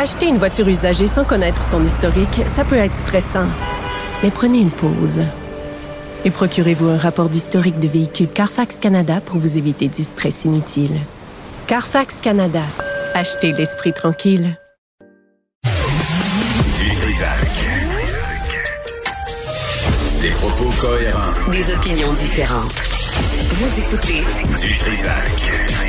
Acheter une voiture usagée sans connaître son historique, ça peut être stressant. Mais prenez une pause. Et procurez-vous un rapport d'historique de véhicule Carfax Canada pour vous éviter du stress inutile. Carfax Canada. Achetez l'esprit tranquille. Du Des propos cohérents. Des opinions différentes. Vous écoutez Du Trisac.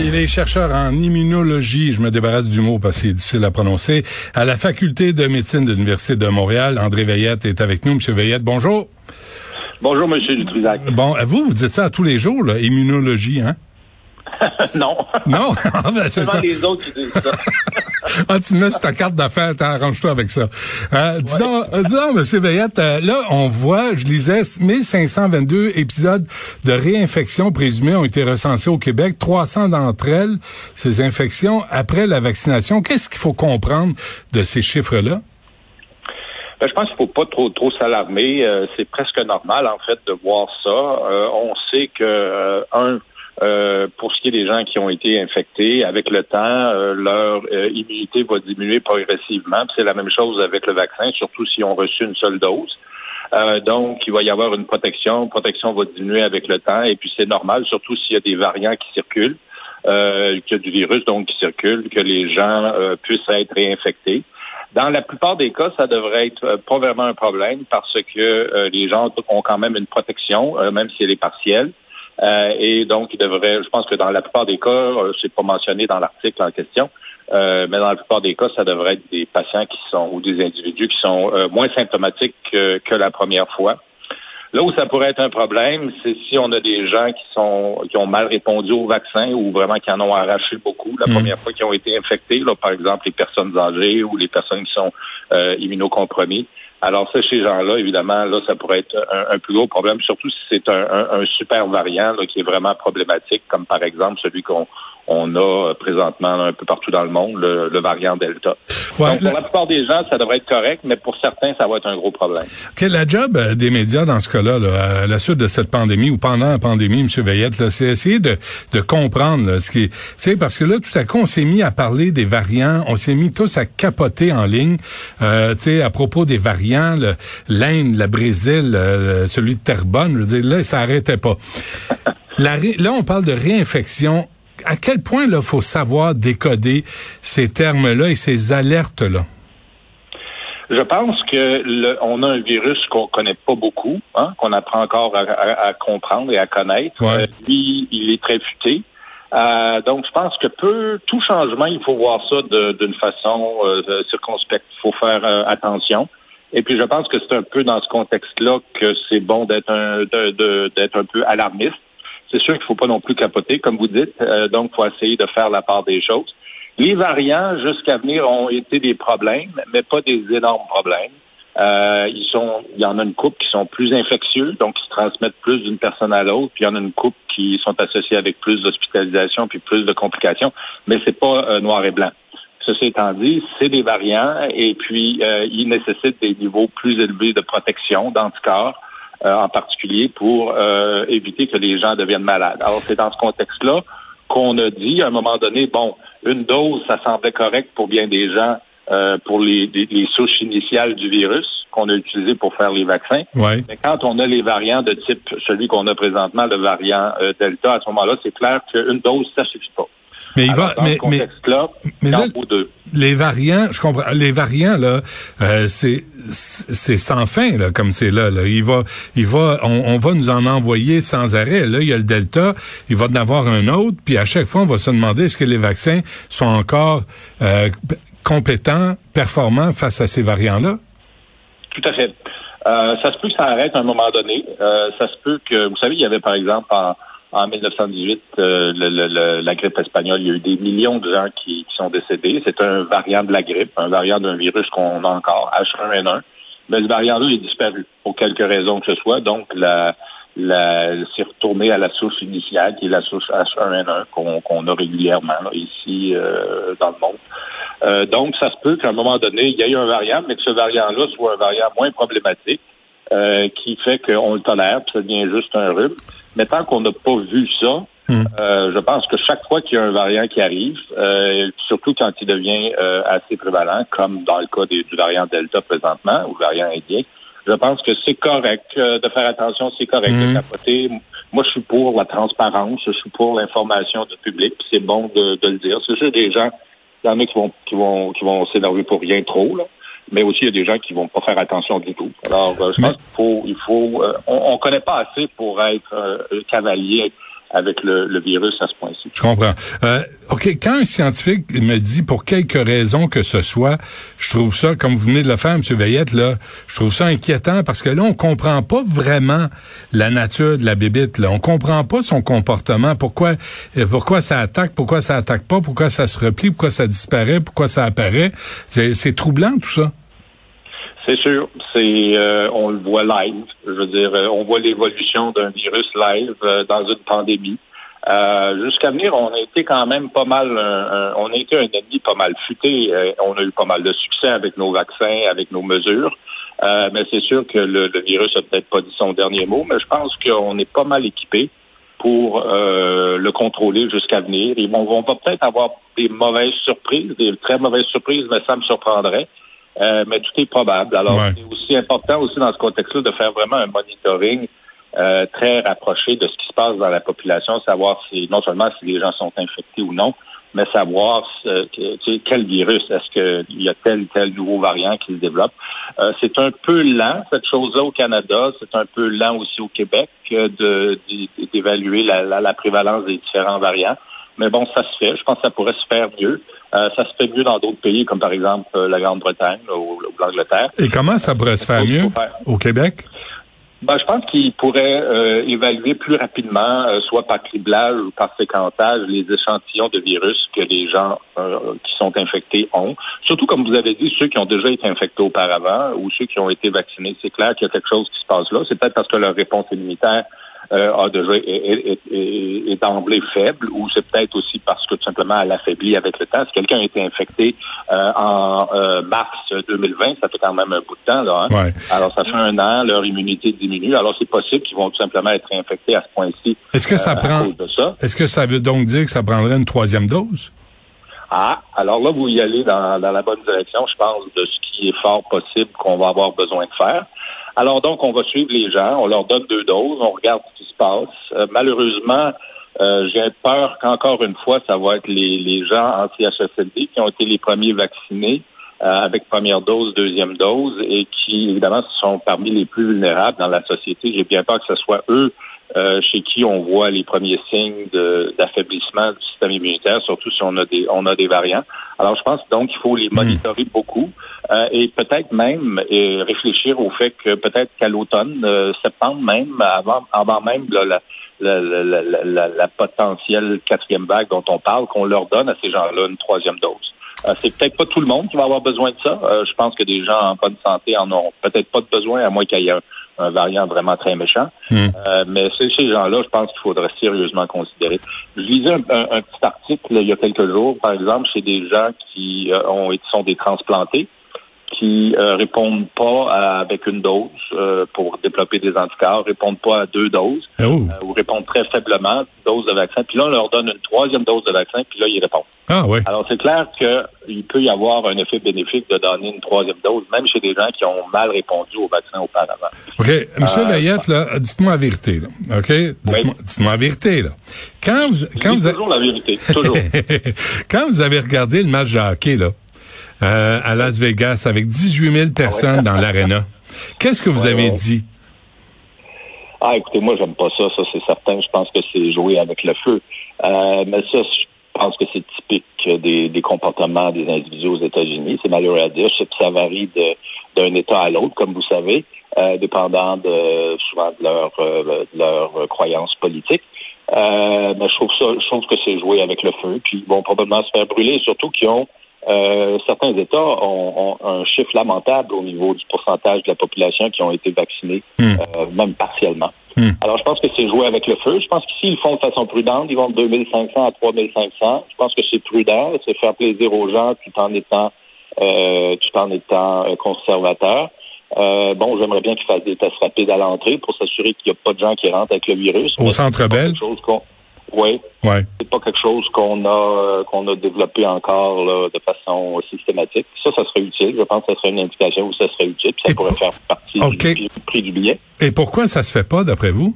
Il est chercheur en immunologie, je me débarrasse du mot parce qu'il est difficile à prononcer, à la faculté de médecine de l'Université de Montréal. André Veillette est avec nous. Monsieur Veillette, bonjour. Bonjour, Monsieur Dutrisac. Bon, vous, vous dites ça à tous les jours, là, immunologie, hein? Non. Non? Ah, ben, c'est ça. les autres qui disent ça. ah, tu mets ta carte d'affaires, arrange-toi avec ça. Euh, dis, donc, euh, dis donc, M. Veillette, euh, là, on voit, je lisais, 1522 épisodes de réinfection présumées ont été recensés au Québec. 300 d'entre elles, ces infections, après la vaccination. Qu'est-ce qu'il faut comprendre de ces chiffres-là? Je pense qu'il faut pas trop trop s'alarmer. Euh, c'est presque normal en fait de voir ça. on sait que un euh, pour ce qui est des gens qui ont été infectés, avec le temps, euh, leur euh, immunité va diminuer progressivement. C'est la même chose avec le vaccin, surtout si on reçu une seule dose. donc, il va y avoir une protection. La protection va diminuer avec le temps. Et puis, c'est normal, surtout s'il y a des variants qui circulent, qu'il y a du virus donc qui circule, que les gens puissent être réinfectés. Dans la plupart des cas, ça devrait être pas vraiment un problème parce que les gens ont quand même une protection, même si elle est partielle. Euh, et donc, il devrait, je pense que dans la plupart des cas, euh, c'est pas mentionné dans l'article en question, euh, mais dans la plupart des cas, ça devrait être des patients qui sont ou des individus qui sont moins symptomatiques que, que, la première fois. Là où ça pourrait être un problème, c'est si on a des gens qui sont qui ont mal répondu au vaccin ou vraiment qui en ont arraché beaucoup la hmm. première fois qu'ils ont été infectés, là, par exemple les personnes âgées ou les personnes qui sont immunocompromis. Alors, ça, ces gens-là, évidemment, là, ça pourrait être un, plus gros problème, surtout si c'est un, super variant qui est vraiment problématique, comme par exemple celui qu'on on a présentement un peu partout dans le monde, le, variant Delta. Donc, pour la... plupart des gens, ça devrait être correct, mais pour certains, ça va être un gros problème. Okay, la job euh, des médias dans ce cas-là, à la suite de cette pandémie ou pendant la pandémie, M. Veillette, c'est essayer de, de comprendre ce qui est... parce que là, tout à coup, on s'est mis à parler des variants, on s'est mis tous à capoter en ligne, euh, à propos des variants, l'Inde, le Brésil, euh, celui de Terrebonne, je veux dire, là, ça arrêtait pas. là, on parle de réinfection à quel point il faut savoir décoder ces termes-là et ces alertes-là? Je pense que le, on a un virus qu'on connaît pas beaucoup, hein, qu'on apprend encore à, comprendre et à connaître. Euh, lui, il est très futé. Euh, donc, je pense que peu tout changement, il faut voir ça d'une façon euh, circonspecte. Il faut faire euh, attention. Et puis, je pense que c'est un peu dans ce contexte-là que c'est bon d'être un d'être un peu alarmiste. C'est sûr qu'il faut pas non plus capoter, comme vous dites. Euh, donc, faut essayer de faire la part des choses. Les variants, jusqu'à venir, ont été des problèmes, mais pas des énormes problèmes. Euh, ils sont, il y en a une couple qui sont plus infectieux, donc qui se transmettent plus d'une personne à l'autre, puis il y en a une couple qui sont associés avec plus d'hospitalisation puis plus de complications, mais c'est pas euh, noir et blanc. Ceci étant dit, c'est des variants et puis euh, ils nécessitent des niveaux plus élevés de protection d'anticorps. Euh, en particulier pour euh, éviter que les gens deviennent malades. Alors, c'est dans ce contexte-là qu'on a dit à un moment donné, bon, une dose, ça semblait correct pour bien des gens euh, pour les, les, souches initiales du virus qu'on a utilisé pour faire les vaccins. Ouais. Mais quand on a les variants de type celui qu'on a présentement, le variant Delta, à ce moment-là, c'est clair qu'une dose, ça suffit pas. Mais il va, mais, mais, mais là, les variants, je comprends, les variants là, euh, c'est c'est sans fin là, comme c'est là, là. Il va, il va, on, va nous en envoyer sans arrêt. Là, il y a le Delta, il va en avoir un autre, puis à chaque fois, on va se demander est-ce que les vaccins sont encore euh, compétents, performants face à ces variants-là? Tout à fait. Euh, ça se peut que ça arrête à un moment donné. ça se peut que, vous savez, il y avait par exemple en en 1918, euh, le, la grippe espagnole, il y a eu des millions de gens qui, sont décédés. C'est un variant de la grippe, un variant d'un virus qu'on a encore, H1N1. Mais ce variant-là est disparu pour quelque raison que ce soit. Donc, la, la, c'est retourné à la source initiale, qui est la source H1N1 qu'on, a régulièrement ici euh, dans le monde. Euh, donc, ça se peut qu'à un moment donné, il y ait un variant, mais que ce variant-là soit un variant moins problématique euh, qui fait qu'on le tolère, puis ça devient juste un rhume. Mais tant qu'on n'a pas vu ça, Hmm. Euh, je pense que chaque fois qu'il y a un variant qui arrive, euh, surtout quand il devient euh, assez prévalent, comme dans le cas du variant Delta présentement ou variant indien, je pense que c'est correct de faire attention, c'est correct de hmm. capoter. Moi, je suis pour la transparence, je suis pour l'information du public, c'est bon de, le dire. C'est sûr des gens, il y en a qui vont qui vont qui vont s'énerver pour rien trop, là mais aussi il y a des gens qui vont pas faire attention du tout. Alors, euh, je pense qu'il faut, il faut, euh, on, ne connaît pas assez pour être euh, cavalier avec le, virus à ce point-ci. Je comprends. Euh, OK, quand un scientifique me dit pour quelque raison que ce soit, je trouve ça, comme vous venez de le faire, M. Veillette, là, je trouve ça inquiétant parce que là, on comprend pas vraiment la nature de la bébite. Là. On comprend pas son comportement. Pourquoi, pourquoi ça attaque, pourquoi ça attaque pas, pourquoi ça se replie, pourquoi ça disparaît, pourquoi ça apparaît. C'est troublant tout ça. C'est sûr, c'est euh, on le voit live. Je veux dire, euh, on voit l'évolution d'un virus live euh, dans une pandémie. Jusqu'à venir, on a été quand même pas mal, on a été un ennemi pas mal futé. on a eu pas mal de succès avec nos vaccins, avec nos mesures. mais c'est sûr que le, virus a peut-être pas dit son dernier mot, mais je pense qu'on est pas mal équipé pour le contrôler jusqu'à venir. Ils vont peut-être avoir des mauvaises surprises, des très mauvaises surprises, mais ça me surprendrait. Euh, mais tout est probable. Alors, c'est aussi important aussi dans ce contexte-là de faire vraiment un monitoring euh, très rapproché de ce qui se passe dans la population, savoir si non seulement si les gens sont infectés ou non, mais savoir euh, quel virus, est-ce qu'il y a tel tel nouveau variant qui se développe. c'est un peu lent, cette chose-là au Canada, c'est un peu lent aussi au Québec de, d'évaluer la, la prévalence des différents variants. Mais bon, ça se fait. Je pense que ça pourrait se faire mieux. Euh, ça se fait mieux dans d'autres pays, comme par exemple euh, la Grande-Bretagne ou, l'Angleterre. Et comment ça pourrait se faire mieux au Québec? Ben, je pense qu'il pourrait euh, évaluer plus rapidement, soit par criblage ou par séquentage, les échantillons de virus que les gens qui sont infectés ont. Surtout, comme vous avez dit, ceux qui ont déjà été infectés auparavant ou ceux qui ont été vaccinés. C'est clair qu'il y a quelque chose qui se passe là. C'est peut-être parce que leur réponse immunitaire euh, a déjà est, d'emblée faible, ou c'est peut-être aussi parce que tout simplement elle affaiblit avec le temps. Si quelqu'un a été infecté euh, en euh, mars 2020, ça fait quand même un bout de temps là. Hein? Alors ça fait un an, leur immunité diminue. Alors c'est possible qu'ils vont tout simplement être infectés à ce point-ci. Est-ce que ça prend Est-ce que ça veut donc dire que ça prendrait une troisième dose? Ah, alors là, vous y allez dans, dans la bonne direction, je pense, de ce qui est fort possible qu'on va avoir besoin de faire. Alors donc, on va suivre les gens, on leur donne deux doses, on regarde ce qui se passe. Euh, malheureusement, euh, j'ai peur qu'encore une fois, ça va être les, les gens en CHSLD qui ont été les premiers vaccinés euh, avec première dose, deuxième dose, et qui, évidemment, sont parmi les plus vulnérables dans la société. J'ai bien peur que ce soit eux euh, chez qui on voit les premiers signes d'affaiblissement du système immunitaire, surtout si on a des on a des variants. Alors je pense donc qu'il faut les monitorer beaucoup euh, et peut-être même réfléchir au fait que peut-être qu'à l'automne, euh, septembre même, avant avant même la, la, la, la, potentielle quatrième vague dont on parle, qu'on leur donne à ces gens-là une troisième dose. c'est peut-être pas tout le monde qui va avoir besoin de ça. je pense que des gens en bonne santé en ont peut-être pas de besoin, à moins qu'il y ait un variant vraiment très méchant. Hmm. Euh, mais ces gens-là, je pense qu'il faudrait sérieusement considérer. Je lisais un, petit article il y a quelques jours, par exemple, chez des gens qui euh, ont sont des transplantés qui euh, répondent pas avec une dose euh, pour développer des anticorps, répondent pas à deux doses oh. euh, ou répondent très faiblement dose de vaccin. Puis là, on leur donne une troisième dose de vaccin, puis là, ils répondent. Ah oui. Alors, c'est clair qu'il peut y avoir un effet bénéfique de donner une troisième dose, même chez des gens qui ont mal répondu au vaccin auparavant. OK. Monsieur Layette, là, dites-moi la vérité. Là. OK? Dites-moi la vérité. Là. Quand vous, quand vous toujours la vérité. Toujours. quand vous avez regardé le match de hockey, là, euh, à Las Vegas avec 18 000 personnes dans l'aréna. Qu'est-ce que vous avez dit? Ah, écoutez, moi, j'aime pas ça, ça, c'est certain. Je pense que c'est jouer avec le feu. Euh, mais ça, je pense que c'est typique des, des, comportements des individus aux États-Unis. C'est malheureux à dire. Ça varie d'un État à l'autre, comme vous savez, euh, dépendant de, souvent de leur, euh, de leur croyance politique. Mais je trouve ça, je trouve que c'est jouer avec le feu. Puis ils vont probablement se faire brûler, surtout qu'ils ont euh, certains États ont, un chiffre lamentable au niveau du pourcentage de la population qui ont été vaccinés, hmm. euh, même partiellement. Hmm. Alors, je pense que c'est jouer avec le feu. Je pense qu'ici, ils font de façon prudente. Ils vont de 2500 à 3500. Je pense que c'est prudent. C'est faire plaisir aux gens tout en étant, euh, tout en étant euh, conservateur. bon, j'aimerais bien qu'ils fassent des tests rapides à l'entrée pour s'assurer qu'il n'y a pas de gens qui rentrent avec le virus. Au Centre Bell? Oui. Ouais. C'est pas quelque chose qu'on a euh, qu'on a développé encore là, de façon systématique. Ça, ça serait utile. Je pense que ça serait une indication où ça serait utile. Puis ça Et pourrait pour- faire partie du, prix du billet. Et pourquoi ça se fait pas, d'après vous?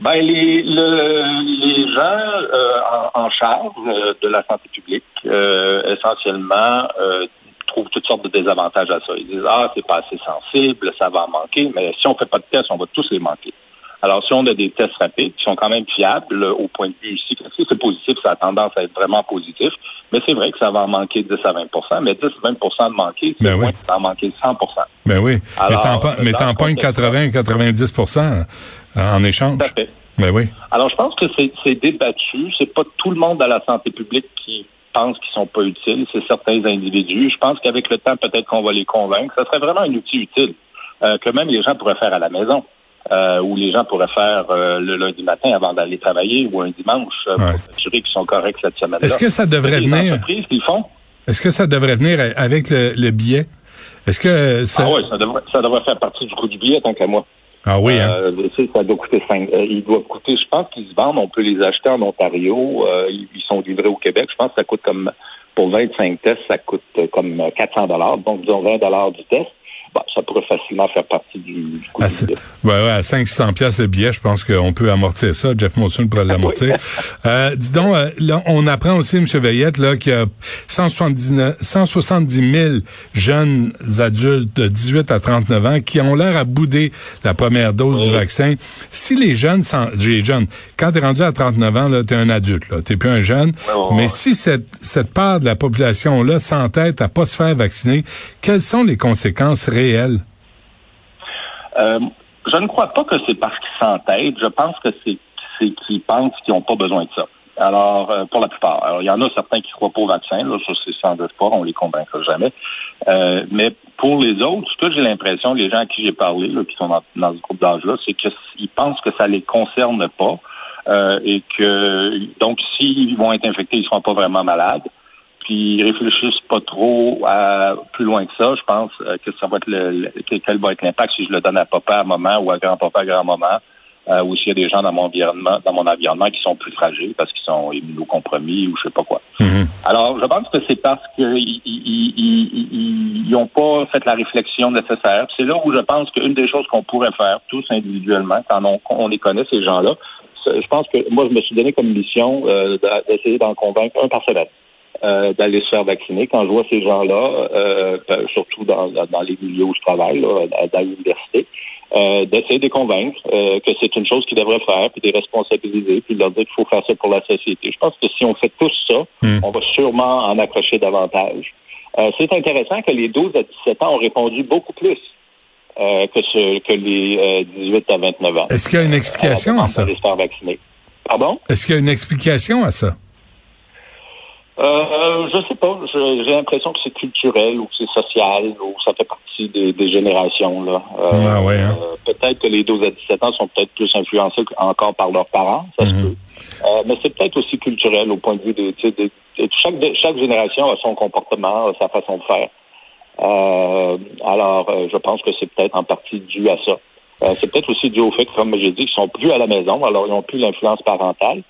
Ben les le- les gens euh, en, en charge euh, de la santé publique euh, essentiellement trouvent toutes sortes de désavantages à ça. Ils disent ah c'est pas assez sensible, ça va en manquer, mais si on fait pas de tests, on va tous les manquer. Alors si on a des tests rapides qui sont quand même fiables euh, au point de vue ici, si c'est positif, ça a tendance à être vraiment positif, mais c'est vrai que ça va en manquer 10 à 20% mais 10 à 20% de manquer, c'est Ben oui. moins que ça va en manquer 100 Ben oui. Alors, mais t'en, pa- mais dans t'en pognes contexte- 80-90 en échange. Tout à fait. Ben oui. Alors, je pense que c'est c'est débattu. C'est pas tout le monde à la santé publique qui pense qu'ils sont pas utiles. C'est certains individus. Je pense qu'avec le temps, peut-être qu'on va les convaincre. Ça serait vraiment un outil utile euh, que même les gens pourraient faire à la maison. Euh, ou les gens pourraient faire euh, le lundi matin avant d'aller travailler ou un dimanche euh, Ouais. pour s'assurer qu'ils sont corrects cette semaine-là. Est-ce que ça devrait Les venir, entreprises qui le font? est-ce que ça devrait venir avec le, le billet? Est-ce que ça, Ah oui, ça devrait, ça devrait faire partie du coût du billet tant qu'à moi. Ah oui, hein? Euh, ça doit coûter 5. il doit coûter, je pense qu'ils se vendent, on peut les acheter en Ontario. euh, ils, sont livrés au Québec. Je pense que ça coûte comme pour 25 tests, ça coûte euh, comme 400 dollars. Donc disons 20 dollars du test. Bon, ça pourrait facilement faire partie du, du coût À, du ouais, ouais, à 500 pièces le billet, je pense qu'on peut amortir ça. Jeff Monson pourrait l'amortir. euh, dis donc, euh, là, on apprend aussi, M. Veillette, là, qu'il y a 179, 170 000 jeunes adultes de 18 à 39 ans qui ont l'air à bouder la première dose du vaccin. Si les jeunes, s'en- les jeunes, quand t'es rendu à 39 ans, là, t'es un adulte, là, t'es plus un jeune. Mais ouais. si cette, cette part de la population-là s'entête à pas se faire vacciner, quelles sont les conséquences réelles? Euh, je ne crois pas que c'est parce qu'ils s'entêtent. Je pense que c'est qu'ils pensent qu'ils n'ont pas besoin de ça. Alors, euh, pour la plupart. Alors, il y en a certains qui croient pas au vaccin, là, ça c'est sans doute pas, on les convaincra jamais. Euh, mais pour les autres, ce que j'ai l'impression, les gens à qui j'ai parlé, qui sont dans, ce groupe d'âge-là, c'est qu'ils pensent que ça les concerne pas. et que donc s'ils vont être infectés, ils seront pas vraiment malades. Puis ils réfléchissent pas trop à plus loin que ça. Je pense euh, que ça va être le, le- que- quel va être l'impact si je le donne à papa, à maman ou à grand-papa, à grand-maman, euh, ou s'il y a des gens dans mon environnement, dans mon environnement qui sont plus fragiles parce qu'ils sont immunocompromis ou je sais pas quoi. Mhm. Alors, je pense que c'est parce qu'ils ils n'ont pas fait la réflexion nécessaire. C'est là où je pense qu'une des choses qu'on pourrait faire tous individuellement, quand on, on les connaît, ces gens-là, je pense que moi, je me suis donné comme mission euh, d'essayer d'en convaincre un par semaine. Euh, d'aller se faire vacciner. Quand je vois ces gens-là, euh, euh, surtout dans, les milieux où je travaille, là, dans l'université, euh, d'essayer de les convaincre que c'est une chose qu'ils devraient faire, puis de les responsabiliser, puis de leur dire qu'il faut faire ça pour la société. Je pense que si on fait tous ça, Mm. on va sûrement en accrocher davantage. C'est intéressant que les 12 à 17 ans ont répondu beaucoup plus que, ce, que les euh, 18 à 29 ans. Est-ce qu'il y a une explication à, à ça? Pardon? Est-ce qu'il y a une explication à ça? Euh, je sais pas. Je- J'ai l'impression que c'est culturel ou que c'est social ou que ça fait partie des, des générations. Là. Euh, Ah ouais, hein? euh, peut-être que les 12 à 17 ans sont peut-être plus influencés encore par leurs parents, ça se Mhm. peut. Euh, mais c'est peut-être aussi culturel au point de vue de, tu sais, de- de- chaque, chaque génération a son comportement, a sa façon de faire. Euh, alors, euh, je pense que c'est peut-être en partie dû à ça. Euh, c'est peut-être aussi dû au fait que, comme j'ai dit, qu'ils sont plus à la maison, alors ils n'ont plus l'influence parentale.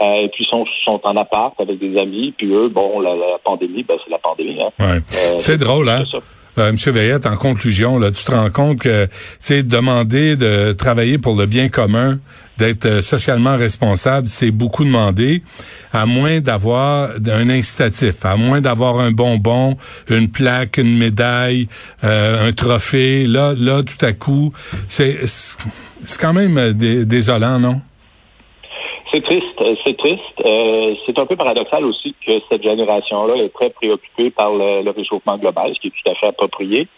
Euh, et puis sont, sont en appart avec des amis, puis eux, bon, la, la pandémie, ben, c'est la pandémie. Hein. Ouais. Euh, c'est drôle, hein? Euh, Monsieur Veillette, en conclusion, là, tu te rends compte que, tu sais, demander de travailler pour le bien commun, d'être euh, socialement responsable, c'est beaucoup demandé, à moins d'avoir un incitatif, à moins d'avoir un bonbon, une plaque, une médaille, euh, un trophée. Là, là, tout à coup, c'est c'est quand même dé- désolant, non? C'est triste, euh, c'est triste. Euh, c'est un peu paradoxal aussi que cette génération-là est très préoccupée par le, le réchauffement global, ce qui est tout à fait approprié.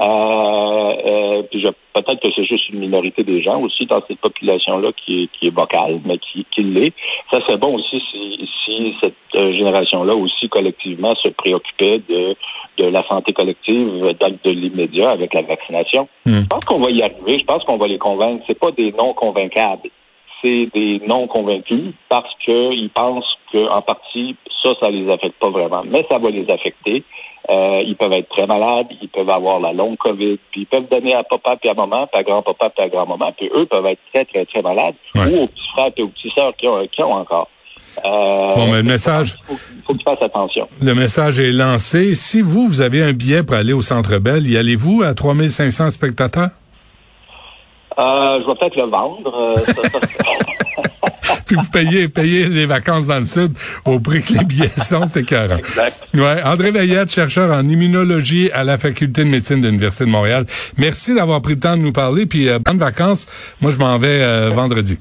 Euh, euh, puis peut-être que c'est juste une minorité des gens aussi dans cette population-là qui est, qui est vocale, mais qui, qui l'est. Ça serait bon aussi si, si cette génération-là aussi collectivement se préoccupait de, de la santé collective dans de l'immédiat avec la vaccination. Hmm. Je pense qu'on va y arriver. Je pense qu'on va les convaincre. C'est pas des non convaincables c'est des non convaincus parce qu'ils pensent qu'en partie, ça, ça les affecte pas vraiment. Mais ça va les affecter. Euh, ils peuvent être très malades, ils peuvent avoir la longue COVID, puis ils peuvent donner à papa puis à maman, puis à grand-papa puis à grand-maman, puis eux peuvent être très, très, très malades, ou aux petits frères et aux petites sœurs qui ont, qui ont encore. Euh, bon, mais le message. Il faut, qu'il fasse attention. Le message est lancé. Si vous, vous avez un billet pour aller au Centre Bell, y allez-vous à 3500 spectateurs? Euh, je vais peut-être le vendre. Euh, Puis vous payez, payez les vacances dans le sud au prix que les billets sont, c'est écœurant. Exact. Ouais. André Veillette, chercheur en immunologie à la Faculté de médecine de l'Université de Montréal. Merci d'avoir pris le temps de nous parler. Puis euh, bonnes vacances. Moi, je m'en vais vendredi.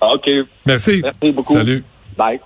OK. Merci. Merci beaucoup. Salut. Bye.